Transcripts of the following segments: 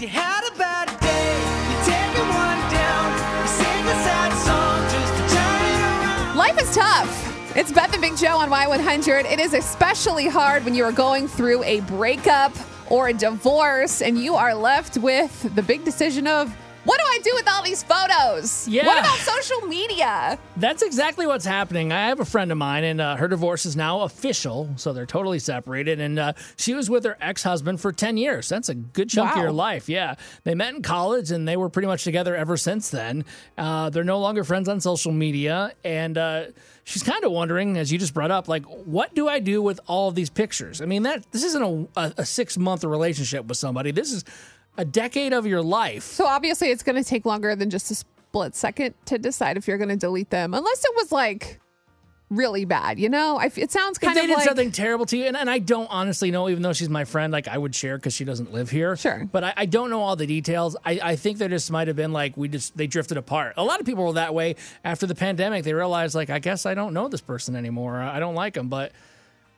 You had a bad day, you're one down, you sing a sad song just to turn it around. Life is tough. It's Beth and Big Joe on Y100. It is especially hard when you are going through a breakup or a divorce and you are left with the big decision of what do I do with all these photos? Yeah. What about social media? That's exactly what's happening. I have a friend of mine, and uh, her divorce is now official, so they're totally separated. And uh, she was with her ex husband for 10 years. That's a good chunk Wow. of your life. Yeah. They met in college, and they were pretty much together ever since then. Uh, they're no longer friends on social media. And uh, she's kind of wondering, as you just brought up, like, what do I do with all of these pictures? I mean, that this isn't a, a, a six month relationship with somebody, this is a decade of your life. So obviously it's going to take longer than just a split second to decide if you're going to delete them unless it was like really bad, you know? I f it sounds kind if they of did like something terrible to you, and, and I don't honestly know, even though she's my friend, like I would share because she doesn't live here. Sure. But I, I don't know all the details. I, I think there just might have been like we just they drifted apart. A lot of people were that way after the pandemic. They realized like I guess I don't know this person anymore. I don't like them, but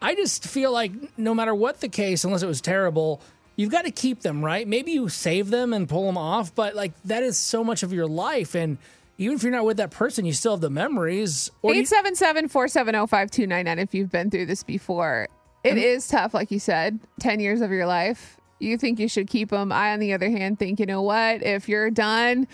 I just feel like no matter what the case, unless it was terrible. You've got to keep them, right? Maybe you save them and pull them off, but like that is so much of your life. And even if you're not with that person, you still have the memories. Or 877-470-5299 if you've been through this before. It mm-hmm. is tough, like you said, 10 years of your life. You think you should keep them. I, on the other hand, think, you know what? If you're done,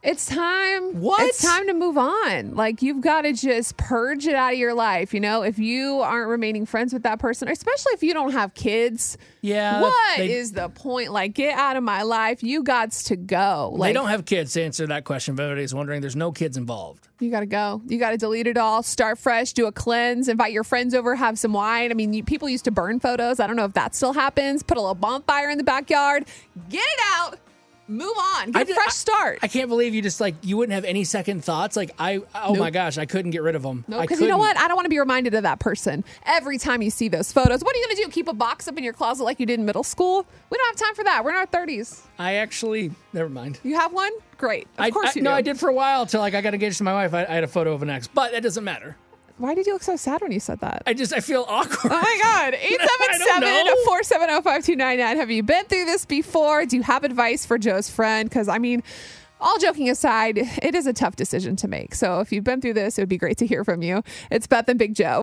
it's time. What? It's time to move on. Like, you've got to just purge it out of your life. You know, if you aren't remaining friends with that person, especially if you don't have kids, yeah, what they- is the point? Like, get out of my life. You gots to go. Like, they don't have kids to answer that question. Everybody's wondering, there's no kids involved. You got to go. You got to delete it all, start fresh, do a cleanse, invite your friends over, have some wine. I mean, you, people used to burn photos. I don't know if that still happens. Put a little bonfire in the backyard. Get it out. Move on. Get a ju- fresh start. I can't believe you just like you wouldn't have any second thoughts. Like I, oh my gosh, I couldn't get rid of them. no, because you know what? I don't want to be reminded of that person every time you see those photos. What are you going to do? Keep a box up in your closet like you did in middle school? We don't have time for that. We're in our 30s. I actually, never mind. You have one? Great. Of I, course I- you no, do. I did for a while till like I got engaged to my wife. I, I had a photo of an ex, but that doesn't matter. Why did you look so sad when you said that? I just I feel awkward. Oh my God. I don't 877 know. 470 5299. Have you been through this before? Do you have advice for Joe's friend? Because, I mean, all joking aside, it is a tough decision to make. So if you've been through this, it would be great to hear from you. It's Beth and Big Joe.